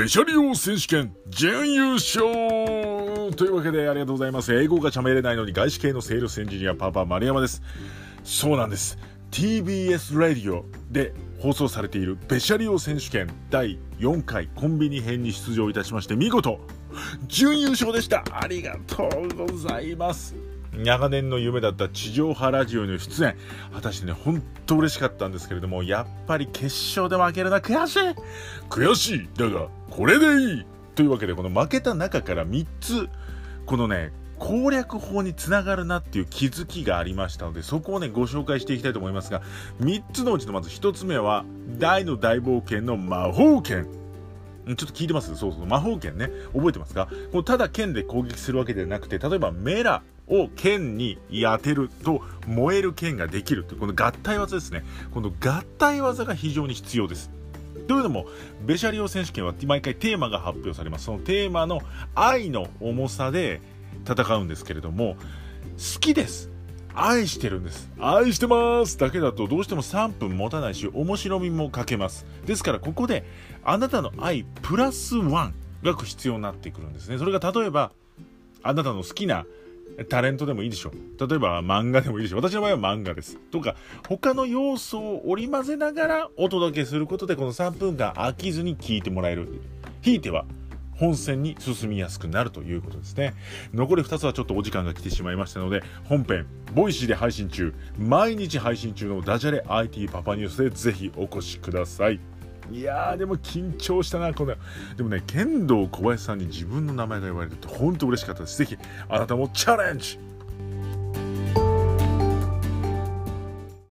べしゃり王選手権準優勝というわけでありがとうございます。英語がしゃべれないのに外資系のセールスエンジニアパパ丸山です。そうなんです。TBS ラディオで放送されているべしゃり王選手権第4回コンビニ編に出場いたしまして見事準優勝でしたありがとうございます長年の夢だった地上波ラジオの出演。果たしてね本当嬉しかったんですけれどもやっぱり決勝で負けるな悔しい。悔しい。だがこれでいい。というわけでこの負けた中から3つこのね攻略法につながるなっていう気づきがありましたのでそこをねご紹介していきたいと思いますが3つのうちのまず1つ目は大の大冒険の魔法剣。ちょっと聞いてます？そうそう魔法剣ね。覚えてますか？このただ剣で攻撃するわけではなくて例えばメラ。を剣に当てると燃える剣ができるというこの合体技ですね。この合体技が非常に必要です。というのもベシャリオ選手権は毎回テーマが発表されます。そのテーマの愛の重さで戦うんですけれども好きです。愛してるんです。愛してますだけだとどうしても3分持たないし面白みも欠けます。ですからここであなたの愛プラス1が必要になってくるんですね。それが例えばあなたの好きなタレントでもいいでしょ。例えば漫画でもいいでしょ。私の場合は漫画です。とか、他の要素を織り交ぜながらお届けすることで、この3分間飽きずに聞いてもらえる。ひいては、本戦に進みやすくなるということですね。残り2つはちょっとお時間が来てしまいましたので、本編、ボイシーで配信中、毎日配信中のダジャレ IT パパニュースでぜひお越しください。いやーでも緊張したなこのでもねケンドーコバヤシさんに自分の名前が言われると本当嬉しかったです。ぜひあなたもチャレンジ